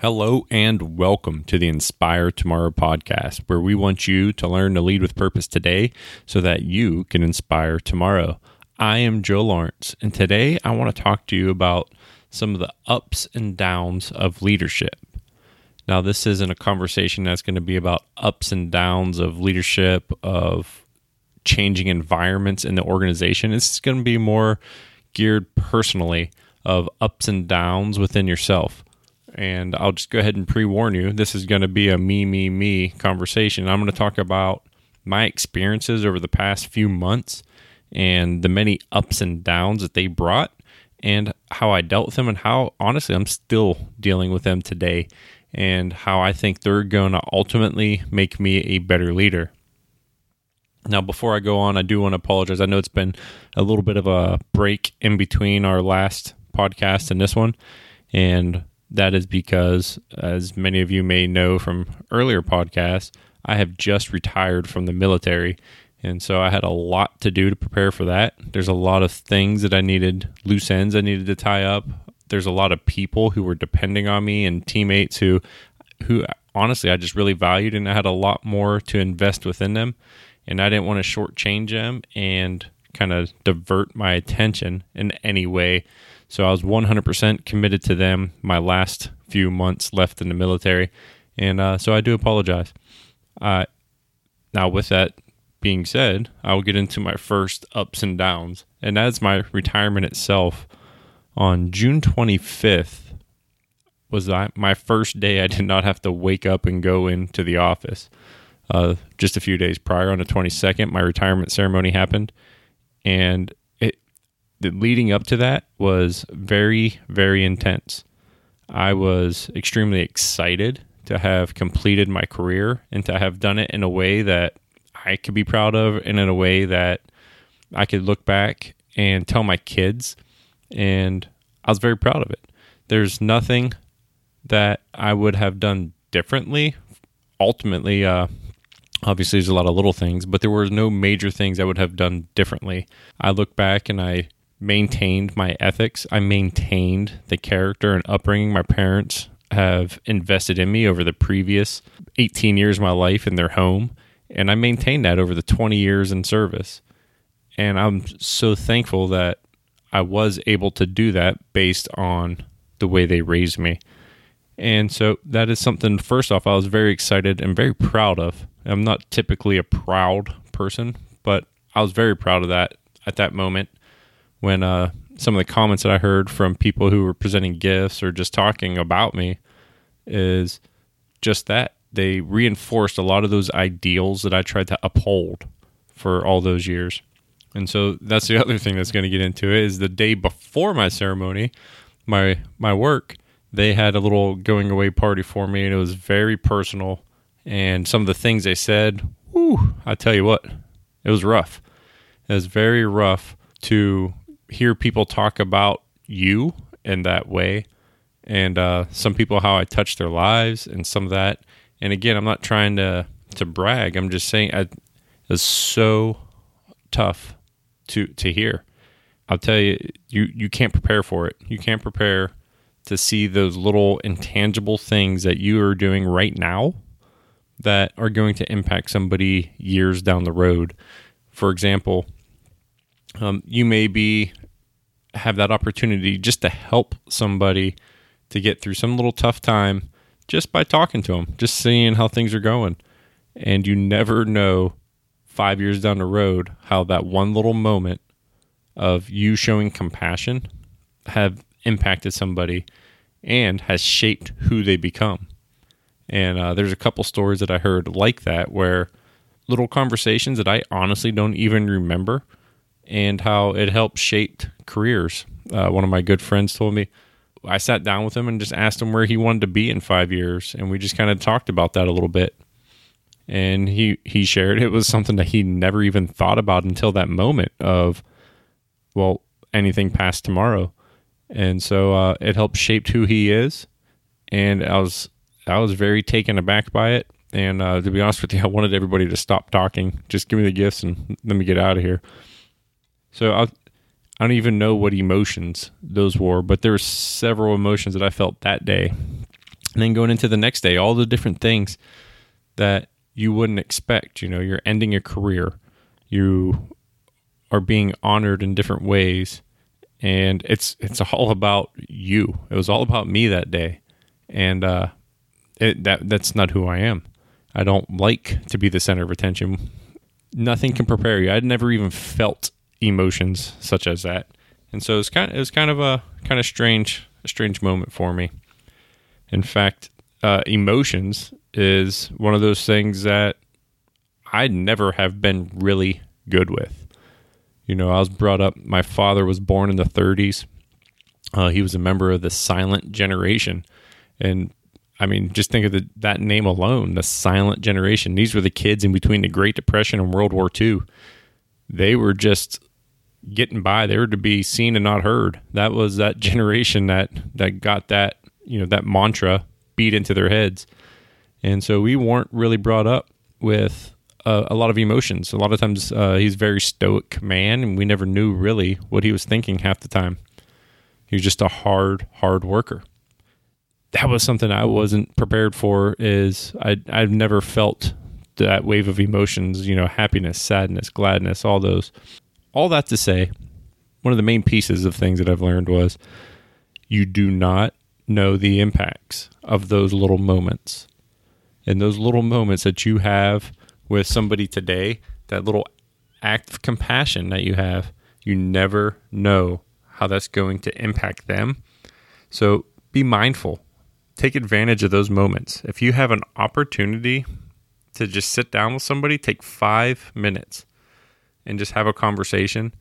Hello and welcome to the Inspire Tomorrow podcast, where we want you to learn to lead with purpose today so that you can inspire tomorrow. I am Joe Lawrence, and today I want to talk to you about some of the ups and downs of leadership. Now, this isn't a conversation that's going to be about ups and downs of leadership, of changing environments in the organization. It's going to be more geared personally of ups and downs within yourself and I'll just go ahead and pre warn you this is going to be a me, me, me conversation. I'm going to talk about my experiences over the past few months and the many ups and downs that they brought and how I dealt with them and how honestly I'm still dealing with them today and how I think they're going to ultimately make me a better leader. Now, before I go on, I do want to apologize. I know it's been a little bit of a break in between our last podcast and this one. And that is because, as many of you may know from earlier podcasts, I have just retired from the military. And so I had a lot to do to prepare for that. There's a lot of things that I needed, loose ends I needed to tie up. There's a lot of people who were depending on me and teammates who, who honestly I just really valued and I had a lot more to invest within them. And I didn't want to shortchange them and kind of divert my attention in any way so I was 100% committed to them my last few months left in the military. And uh, so I do apologize. Uh, now, with that being said, I will get into my first ups and downs. And that's my retirement itself. On June 25th was my first day I did not have to wake up and go into the office. Uh, just a few days prior, on the 22nd, my retirement ceremony happened. And the leading up to that was very, very intense. I was extremely excited to have completed my career and to have done it in a way that I could be proud of and in a way that I could look back and tell my kids. And I was very proud of it. There's nothing that I would have done differently. Ultimately, uh, obviously, there's a lot of little things, but there were no major things I would have done differently. I look back and I maintained my ethics. I maintained the character and upbringing my parents have invested in me over the previous 18 years of my life in their home. And I maintained that over the 20 years in service. And I'm so thankful that I was able to do that based on the way they raised me. And so that is something, first off, I was very excited and very proud of. I'm not typically a proud person, but I was very proud of that at that moment when uh, some of the comments that I heard from people who were presenting gifts or just talking about me is just that they reinforced a lot of those ideals that I tried to uphold for all those years. And so that's the other thing that's going to get into it is the day before my ceremony, my my work, they had a little going away party for me and it was very personal and some of the things they said, whew, I tell you what, it was rough. It was very rough to hear people talk about you in that way and uh, some people how I touch their lives and some of that. And again, I'm not trying to to brag. I'm just saying I, it's so tough to to hear. I'll tell you, you you can't prepare for it. You can't prepare to see those little intangible things that you are doing right now that are going to impact somebody years down the road. For example, um, you may be have that opportunity just to help somebody to get through some little tough time just by talking to them, just seeing how things are going. And you never know five years down the road how that one little moment of you showing compassion have impacted somebody and has shaped who they become. And uh, there's a couple stories that I heard like that where little conversations that I honestly don't even remember and how it helped shape careers. Uh, one of my good friends told me I sat down with him and just asked him where he wanted to be in five years, and we just kind of talked about that a little bit. And he he shared it was something that he never even thought about until that moment of, well, anything past tomorrow, and so uh, it helped shape who he is. And I was I was very taken aback by it. And uh, to be honest with you, I wanted everybody to stop talking. Just give me the gifts and let me get out of here. So I, I don't even know what emotions those were, but there were several emotions that I felt that day. And then going into the next day, all the different things that you wouldn't expect. You know, you're ending a career, you are being honored in different ways, and it's it's all about you. It was all about me that day, and uh, it, that that's not who I am. I don't like to be the center of attention. Nothing can prepare you. I'd never even felt emotions such as that, and so it's kind of it was kind of a kind of strange a strange moment for me. In fact, uh, emotions is one of those things that I never have been really good with. You know, I was brought up. My father was born in the 30s. Uh, he was a member of the silent generation, and I mean, just think of the, that name alone, the silent generation. These were the kids in between the Great Depression and World War II. They were just getting by. They were to be seen and not heard. That was that generation that that got that you know that mantra beat into their heads, and so we weren't really brought up with a lot of emotions. A lot of times uh, he's very stoic man, and we never knew really what he was thinking half the time. He was just a hard, hard worker. That was something I wasn't prepared for. Is I I've never felt that wave of emotions. You know, happiness, sadness, gladness, all those all that to say, one of the main pieces of things that I've learned was you do not know the impacts of those little moments. And those little moments that you have with somebody today, that little act of compassion that you have, you never know how that's going to impact them. So be mindful. Take advantage of those moments. If you have an opportunity to just sit down with somebody, take five minutes and just have a conversation,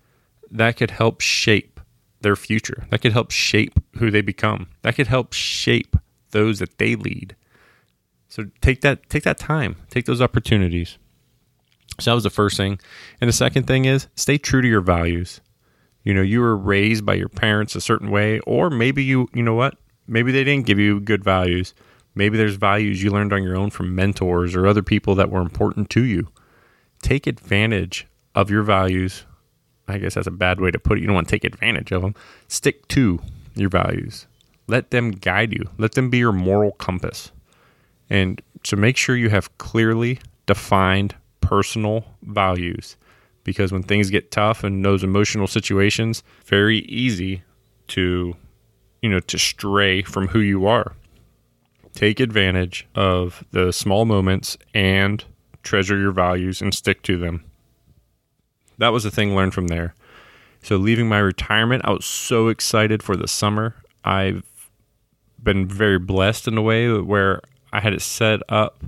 that could help shape their future. That could help shape who they become. That could help shape those that they lead. So take that take that time. Take those opportunities. So that was the first thing. And the second thing is stay true to your values. You know, you were raised by your parents a certain way or maybe you you know what? Maybe they didn't give you good values. Maybe there's values you learned on your own from mentors or other people that were important to you. Take advantage of your values. I guess that's a bad way to put it. You don't want to take advantage of them. Stick to your values. Let them guide you. Let them be your moral compass. And so make sure you have clearly defined personal values because when things get tough in those emotional situations, very easy to you know to stray from who you are. Take advantage of the small moments and treasure your values and stick to them that was the thing learned from there. So leaving my retirement, I was so excited for the summer. I've been very blessed in a way where I had it set up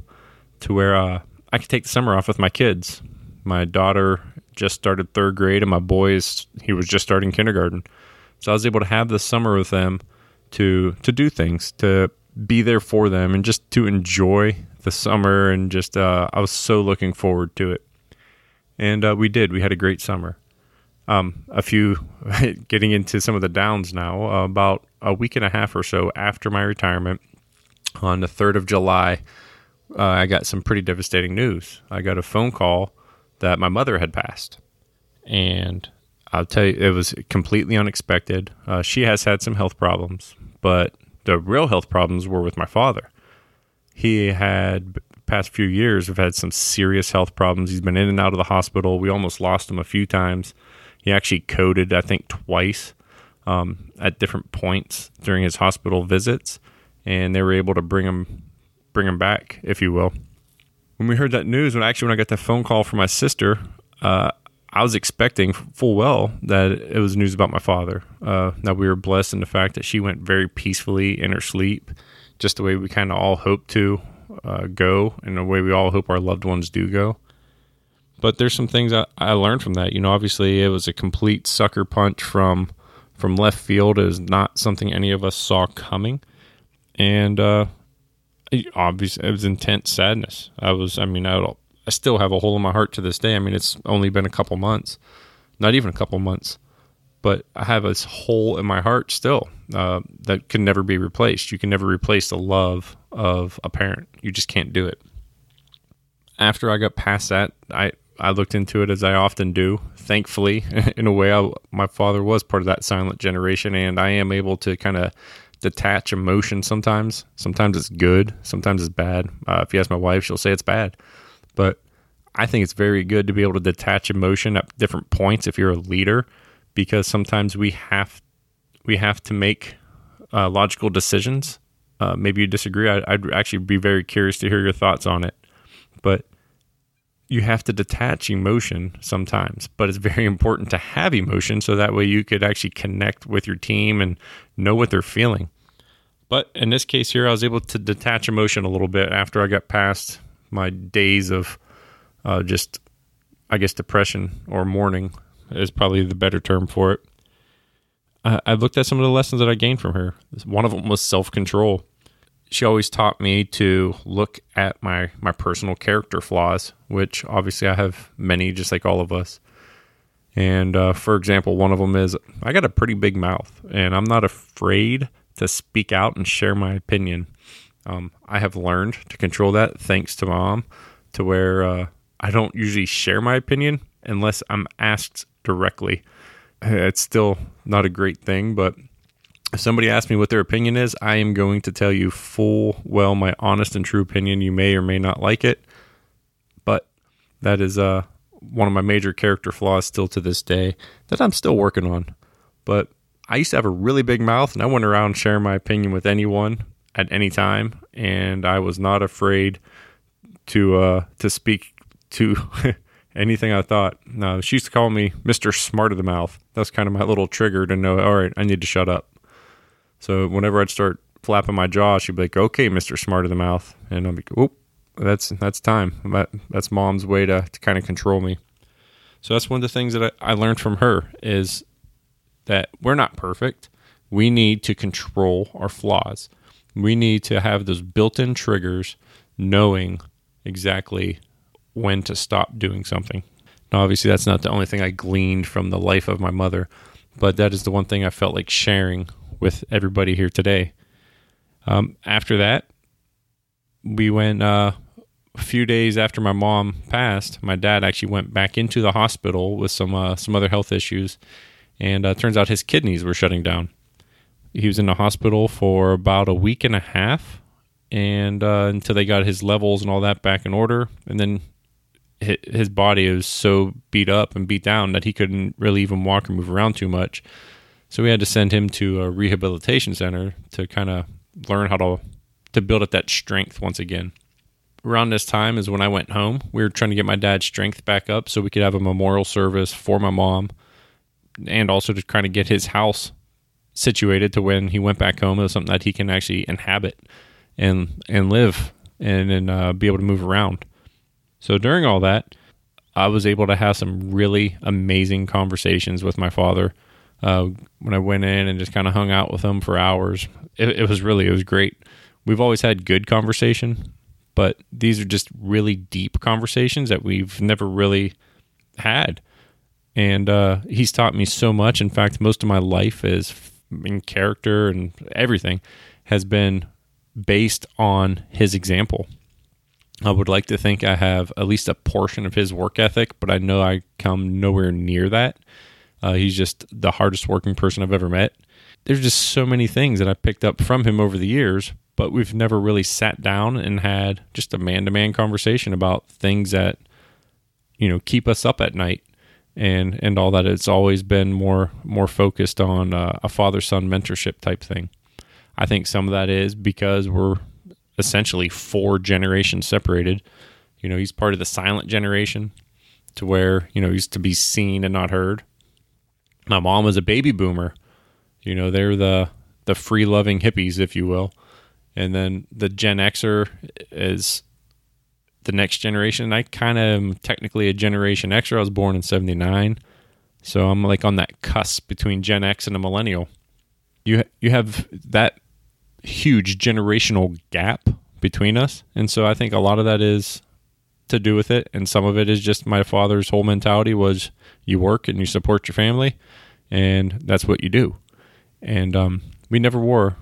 to where uh, I could take the summer off with my kids. My daughter just started third grade, and my boys he was just starting kindergarten. So I was able to have the summer with them to to do things, to be there for them, and just to enjoy the summer. And just uh, I was so looking forward to it and uh, we did. We had a great summer. Um, a few getting into some of the downs now. Uh, about a week and a half or so after my retirement, on the third of July, uh, I got some pretty devastating news. I got a phone call that my mother had passed, and I'll tell you, it was completely unexpected. Uh, she has had some health problems, but the real health problems were with my father. He had past few years have had some serious health problems. He's been in and out of the hospital. We almost lost him a few times. He actually coded, I think, twice um, at different points during his hospital visits, and they were able to bring him bring him back, if you will. When we heard that news, when actually when I got that phone call from my sister, uh, I was expecting full well that it was news about my father. Uh, that we were blessed in the fact that she went very peacefully in her sleep, just the way we kind of all hoped to uh, go in the way we all hope our loved ones do go. But there's some things I, I learned from that. You know, obviously it was a complete sucker punch from from left field. It was not something any of us saw coming, and uh, obviously it was intense sadness. I was, I mean, I, I still have a hole in my heart to this day. I mean, it's only been a couple months, not even a couple months, but I have this hole in my heart still uh, that can never be replaced. You can never replace the love of a parent. You just can't do it. After I got past that, I I looked into it as I often do. Thankfully, in a way, I, my father was part of that silent generation, and I am able to kind of detach emotion sometimes. Sometimes it's good, sometimes it's bad. Uh, if you ask my wife, she'll say it's bad. But I think it's very good to be able to detach emotion at different points if you're a leader, because sometimes we have we have to make uh, logical decisions. Uh, maybe you disagree. I, I'd actually be very curious to hear your thoughts on it. But you have to detach emotion sometimes, but it's very important to have emotion so that way you could actually connect with your team and know what they're feeling. But in this case here, I was able to detach emotion a little bit after I got past my days of uh, just, I guess, depression or mourning is probably the better term for it. I, looked at some of the lessons that I gained from her. One of them was self control she always taught me to look at my my personal character flaws, which obviously I have many, just like all of us. And uh, for example, one of them is I got a pretty big mouth, and I'm not afraid to speak out and share my opinion. Um, I have learned to control that thanks to mom, to where uh, I don't usually share my opinion unless I'm asked directly. It's still not a great thing, but if somebody asks me what their opinion is, I am going to tell you full well my honest and true opinion. You may or may not like it, but that is uh, one of my major character flaws still to this day that I'm still working on. But I used to have a really big mouth, and I went around sharing my opinion with anyone at any time, and I was not afraid to uh, to speak to anything I thought. She used to call me Mister Smart of the Mouth. That's kind of my little trigger to know. All right, I need to shut up. So whenever I'd start flapping my jaw, she'd be like, "Okay, Mister Smart of the Mouth," and I'd be, "Oop, that's that's time. That, that's mom's way to, to kind of control me." So that's one of the things that I, I learned from her is that we're not perfect. We need to control our flaws. We need to have those built-in triggers, knowing exactly when to stop doing something. Now, obviously, that's not the only thing I gleaned from the life of my mother, but that is the one thing I felt like sharing with everybody here today. Um, after that, we went uh, a few days after my mom passed. My dad actually went back into the hospital with some uh, some other health issues, and uh, turns out his kidneys were shutting down. He was in the hospital for about a week and a half, and uh, until they got his levels and all that back in order, and then his body was so beat up and beat down that he couldn't really even walk or move around too much. So we had to send him to a rehabilitation center to kind of learn how to to build up that strength once again. Around this time is when I went home. We were trying to get my dad's strength back up so we could have a memorial service for my mom and also to kind of get his house situated to when he went back home was something that he can actually inhabit and and live and, and uh, be able to move around. So during all that, I was able to have some really amazing conversations with my father uh, when I went in and just kind of hung out with him for hours. It, it, was really, it was great. We've always had good conversation, but these are just really deep conversations that we've never really had. And uh, he's taught me so much. In fact, most of my life is in character and everything has been based on his example. I would like to think I have at least a portion of his work ethic, but I know I come nowhere near that. Uh, he's just the hardest working person I've ever met. There's just so many things that I picked up from him over the years, but we've never really sat down and had just a man to man conversation about things that, you know, keep us up at night and and all that. It's always been more more focused on uh, a father son mentorship type thing. I think some of that is because we're essentially four generations separated. You know, he's part of the silent generation to where, you know, he's to be seen and not heard my mom was a baby boomer. You know, they're the the free loving hippies, if you will. And then the Gen Xer is the next generation. I kind of am technically a Generation Xer. I was born in '79, so I'm like on that cusp between Gen X and a millennial. You you have that huge generational gap between us, and so I think a lot of that is to do with it, and some of it is just my father's whole mentality was you work and you support your family, and that's what you do. And um, we never were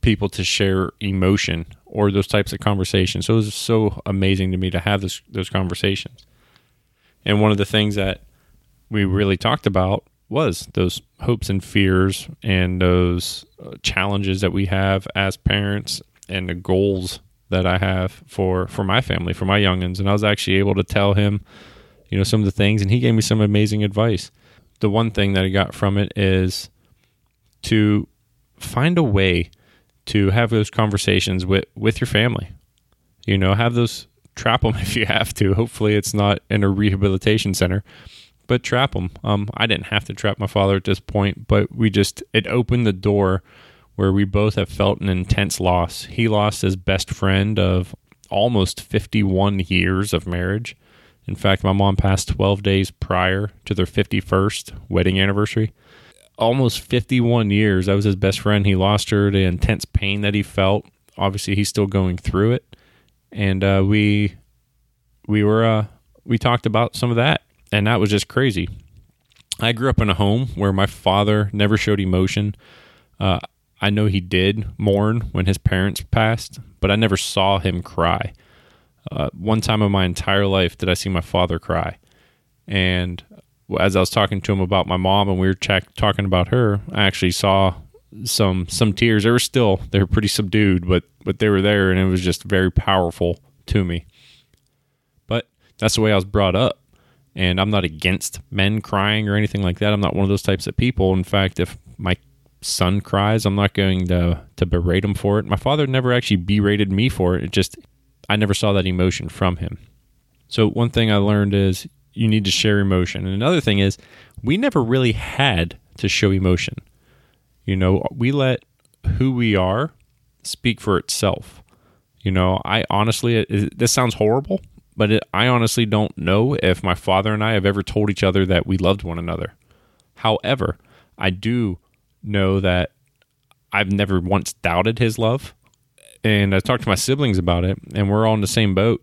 people to share emotion or those types of conversations. So it was so amazing to me to have those those conversations. And one of the things that we really talked about was those hopes and fears and those uh, challenges that we have as parents and the goals that I have for for my family, for my youngins. And I was actually able to tell him, you know, some of the things, and he gave me some amazing advice. The one thing that I got from it is to find a way to have those conversations with with your family. You know, have those trap them if you have to. Hopefully, it's not in a rehabilitation center, but trap them. Um, I didn't have to trap my father at this point, but we just it opened the door where we both have felt an intense loss. He lost his best friend of almost 51 years of marriage. In fact, my mom passed 12 days prior to their 51st wedding anniversary. Almost 51 years. That was his best friend. He lost her, the intense pain that he felt. Obviously, he's still going through it and uh, we we were uh, we talked about some of that, and that was just crazy. I grew up in a home where my father never showed emotion. Uh, I know he did mourn when his parents passed, but I never saw him cry. Uh, one time in my entire life did I see my father cry, and as I was talking to him about my mom and we were talking about her, I actually saw some some tears. They were still they were pretty subdued, but but they were there, and it was just very powerful to me. But that's the way I was brought up, and I'm not against men crying or anything like that. I'm not one of those types of people. In fact, if my son cries, I'm not going to to berate him for it. My father never actually berated me for it. It just I never saw that emotion from him. So one thing I learned is you need to share emotion. And another thing is we never really had to show emotion. You know, we let who we are speak for itself. You know, I honestly, this sounds horrible, but it, I honestly don't know if my father and I have ever told each other that we loved one another. However, I do know that I've never once doubted his love. And I talked to my siblings about it, and we're all in the same boat.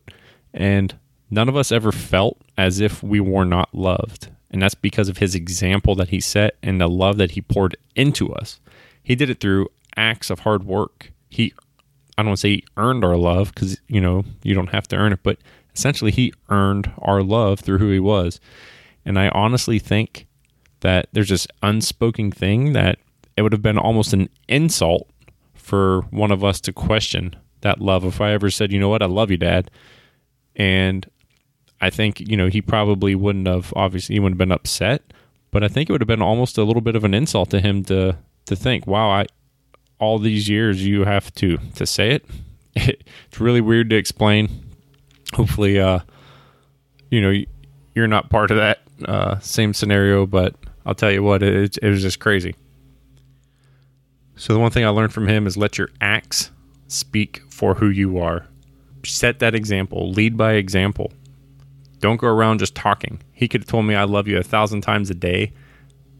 And none of us ever felt as if we were not loved. And that's because of his example that he set and the love that he poured into us. He did it through acts of hard work. He, I don't want to say he earned our love because, you know, you don't have to earn it, but essentially he earned our love through who he was. And I honestly think that there's this unspoken thing that it would have been almost an insult for one of us to question that love. If I ever said, you know what, I love you, dad. And I think you know he probably wouldn't have obviously he wouldn't have been upset, but I think it would have been almost a little bit of an insult to him to to think, wow, I all these years you have to to say it. it's really weird to explain. Hopefully, uh, you know you're not part of that uh, same scenario, but I'll tell you what, it, it was just crazy. So the one thing I learned from him is let your acts speak for who you are. Set that example. Lead by example. Don't go around just talking. He could have told me I love you a thousand times a day,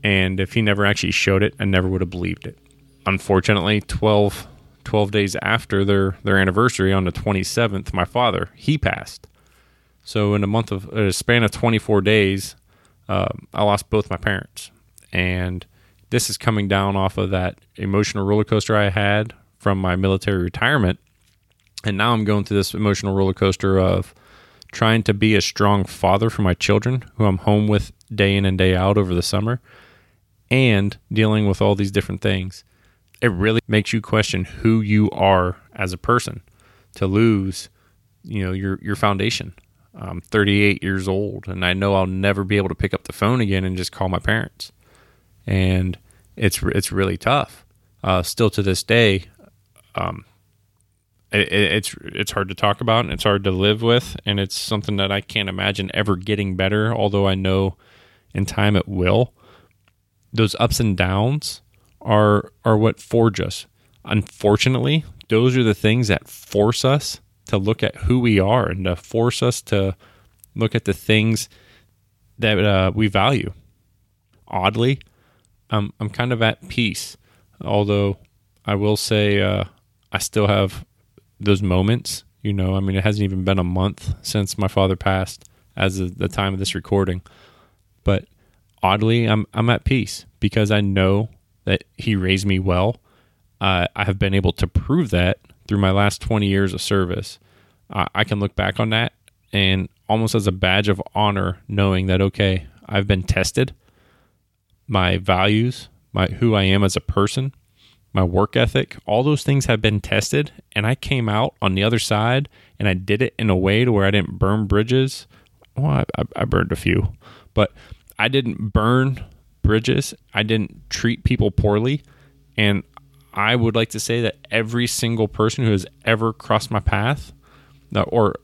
and if he never actually showed it, I never would have believed it. Unfortunately, 12, 12 days after their, their anniversary on the 27th, my father, he passed. So in a month of a span of 24 days, uh, I lost both my parents. And this is coming down off of that emotional roller coaster I had from my military retirement. And now I'm going through this emotional roller coaster of trying to be a strong father for my children who I'm home with day in and day out over the summer and dealing with all these different things. It really makes you question who you are as a person to lose, you know, your your foundation. I'm 38 years old and I know I'll never be able to pick up the phone again and just call my parents. And it's it's really tough. Uh, still to this day, um, it, it's it's hard to talk about and it's hard to live with and it's something that I can't imagine ever getting better although I know in time it will those ups and downs are are what forge us unfortunately those are the things that force us to look at who we are and to force us to look at the things that uh, we value oddly um, I'm kind of at peace although I will say uh, I still have those moments. You know, I mean, it hasn't even been a month since my father passed as of the time of this recording, but oddly, I'm I'm at peace because I know that he raised me well. Uh, I have been able to prove that through my last 20 years of service. I, I can look back on that and almost as a badge of honor, knowing that okay, I've been tested, my values, my who I am as a person, my work ethic, all those things have been tested and I came out on the other side and I did it in a way to where I didn't burn bridges. Well, I, I burned a few, but I didn't burn bridges. I didn't treat people poorly. And I would like to say that every single person who has ever crossed my path, uh, or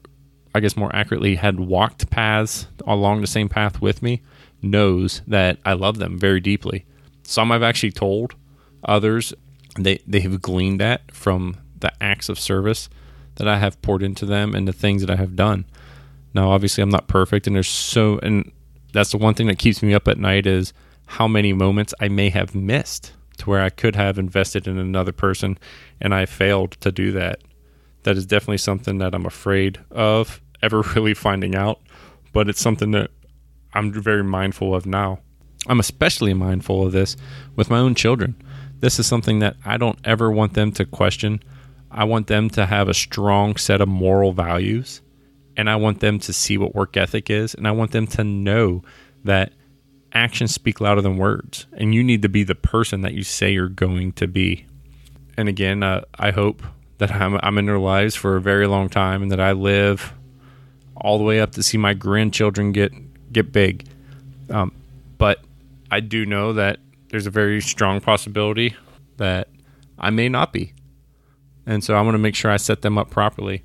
I guess more accurately, had walked paths along the same path with me, knows that I love them very deeply. Some I've actually told, others they they have gleaned that from the acts of service that I have poured into them and the things that I have done. Now, obviously, I'm not perfect, and there's so, and that's the one thing that keeps me up at night is how many moments I may have missed to where I could have invested in another person, and I failed to do that. That is definitely something that I'm afraid of ever really finding out, but it's something that I'm very mindful of now. I'm especially mindful of this with my own children. This is something that I don't ever want them to question. I want them to have a strong set of moral values and I want them to see what work ethic is and I want them to know that actions speak louder than words and you need to be the person that you say you're going to be. And again, uh, I hope that I'm, I'm in their lives for a very long time and that I live all the way up to see my grandchildren get get big. Um, but I do know that there's a very strong possibility that I may not be. And so I want to make sure I set them up properly.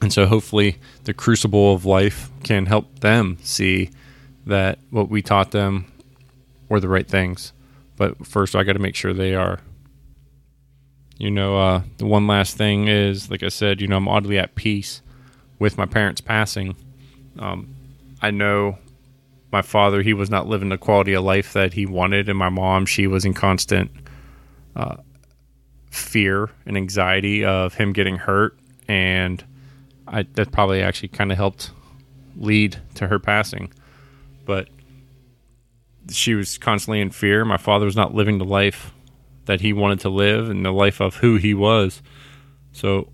And so hopefully the crucible of life can help them see that what we taught them were the right things. But first, I got to make sure they are. You know, uh, the one last thing is, like I said, you know, I'm oddly at peace with my parents passing. Um, I know my father, he was not living the quality of life that he wanted, and my mom, she was in constant uh, fear and anxiety of him getting hurt, and I, that probably actually kind of helped lead to her passing. But she was constantly in fear. My father was not living the life that he wanted to live and the life of who he was. So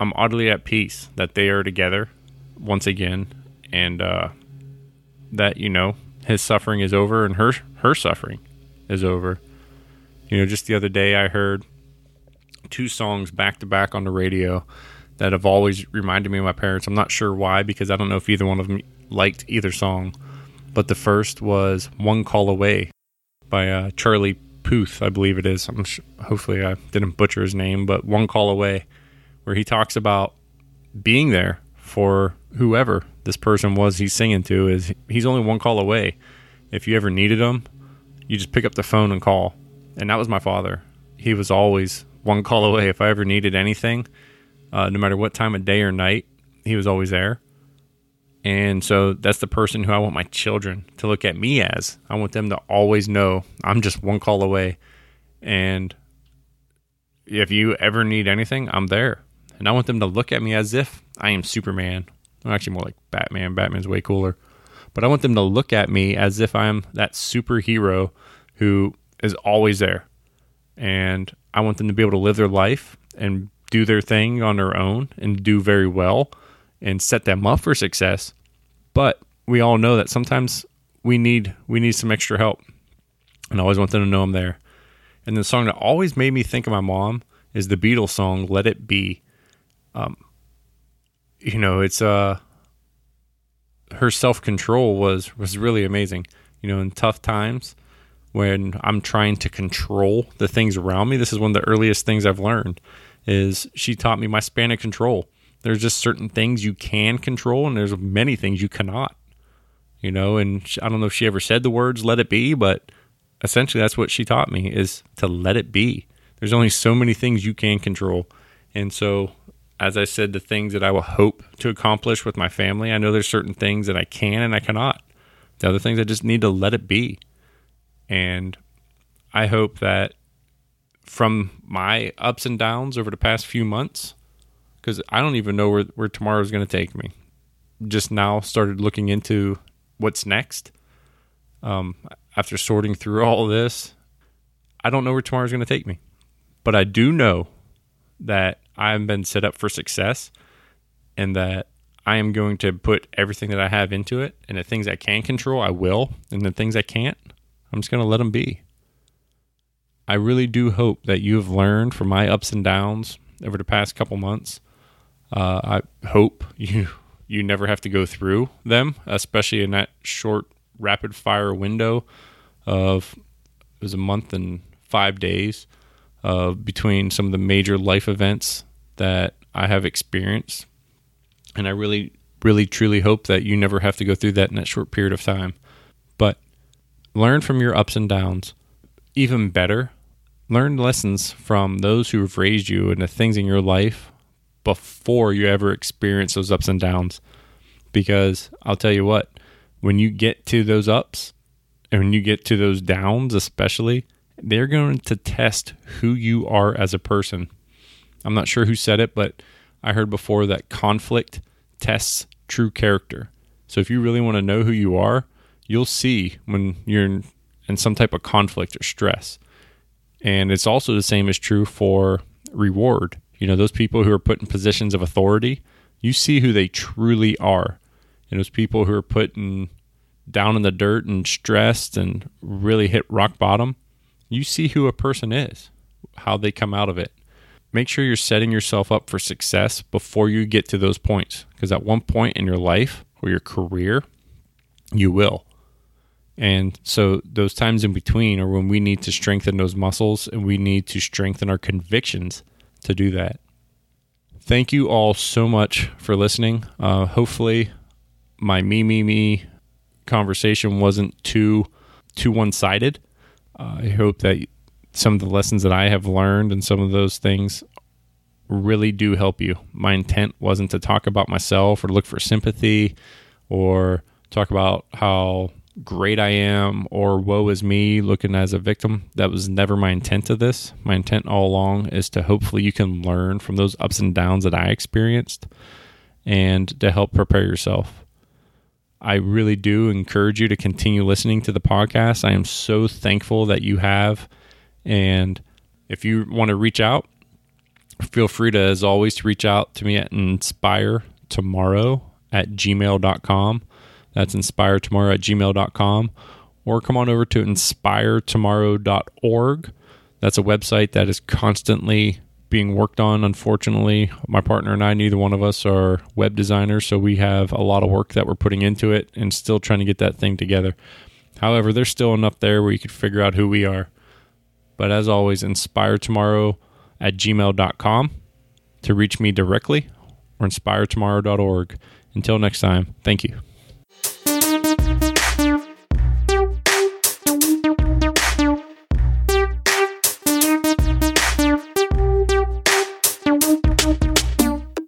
I'm oddly at peace that they are together once again, and uh, that you know his suffering is over and her her suffering is over. You know, just the other day I heard two songs back to back on the radio that have always reminded me of my parents. I'm not sure why because I don't know if either one of them liked either song. But the first was "One Call Away" by uh, Charlie Puth, I believe it is. I'm sh- hopefully I didn't butcher his name, but "One Call Away," where he talks about being there for whoever this person was he's singing to is he's only one call away. If you ever needed him, you just pick up the phone and call. And that was my father. He was always one call away. If I ever needed anything, uh, no matter what time of day or night, he was always there. And so that's the person who I want my children to look at me as. I want them to always know I'm just one call away. And if you ever need anything, I'm there. And I want them to look at me as if I am Superman I'm actually more like Batman. Batman's way cooler. But I want them to look at me as if I'm that superhero who is always there. And I want them to be able to live their life and do their thing on their own and do very well and set them up for success. But we all know that sometimes we need we need some extra help. And I always want them to know I'm there. And the song that always made me think of my mom is the Beatles song "Let It Be." Um, you know, it's uh her self control was was really amazing. You know, in tough times when I'm trying to control the things around me, this is one of the earliest things I've learned is she taught me my span of control. There's just certain things you can control and there's many things you cannot. You know, and I don't know if she ever said the words let it be, but essentially that's what she taught me is to let it be. There's only so many things you can control. And so as I said, the things that I will hope to accomplish with my family. I know there's certain things that I can and I cannot. The other things I just need to let it be. And I hope that from my ups and downs over the past few months, because I don't even know where, where tomorrow is going to take me. Just now started looking into what's next. Um, after sorting through all this, I don't know where tomorrow is going to take me. But I do know that I've been set up for success and that I am going to put everything that I have into it and the things I can control, I will. And the things I can't, I'm just going to let them be. I really do hope that you have learned from my ups and downs over the past couple months. Uh, I hope you you never have to go through them, especially in that short rapid fire window of it was a month and five days uh, between some of the major life events that I have experienced. And I really, really, truly hope that you never have to go through that in that short period of time. But learn from your ups and downs. Even better, learn lessons from those who have raised you and the things in your life before you ever experience those ups and downs. Because I'll tell you what, when you get to those ups and when you get to those downs, especially, they're going to test who you are as a person. I'm not sure who said it, but I heard before that conflict tests true character. So if you really want to know who you are, you'll see when you're in, in some type of conflict or stress. And it's also the same as true for reward. You know, those people who are put in positions of authority, you see who they truly are. And those people who are put in down in the dirt and stressed and really hit rock bottom, you see who a person is, how they come out of it. Make sure you're setting yourself up for success before you get to those points. Because at one point in your life or your career, you will. And so those times in between are when we need to strengthen those muscles and we need to strengthen our convictions to do that. Thank you all so much for listening. Uh, hopefully, my me, me, me conversation wasn't too too one sided. Uh, I hope that some of the lessons that I have learned and some of those things really do help you. My intent wasn't to talk about myself or look for sympathy or talk about how great I am or woe is me looking as a victim. That was never my intent of this. My intent all along is to hopefully you can learn from those ups and downs that I experienced and to help prepare yourself. I really do encourage you to continue listening to the podcast. I am so thankful that you have. And if you want to reach out, feel free to, as always, to reach out to me at inspire tomorrow at gmail.com. That's inspire tomorrow at gmail.com. Or come on over to inspiretomorrow.org. That's a website that is constantly being worked on. Unfortunately, my partner and I, neither one of us are web designers, so we have a lot of work that we're putting into it and still trying to get that thing together. However, there's still enough there where you could figure out who we are. But as always, inspire tomorrow at gmail.com to reach me directly or inspiretomorrow.org. Until next time, thank you.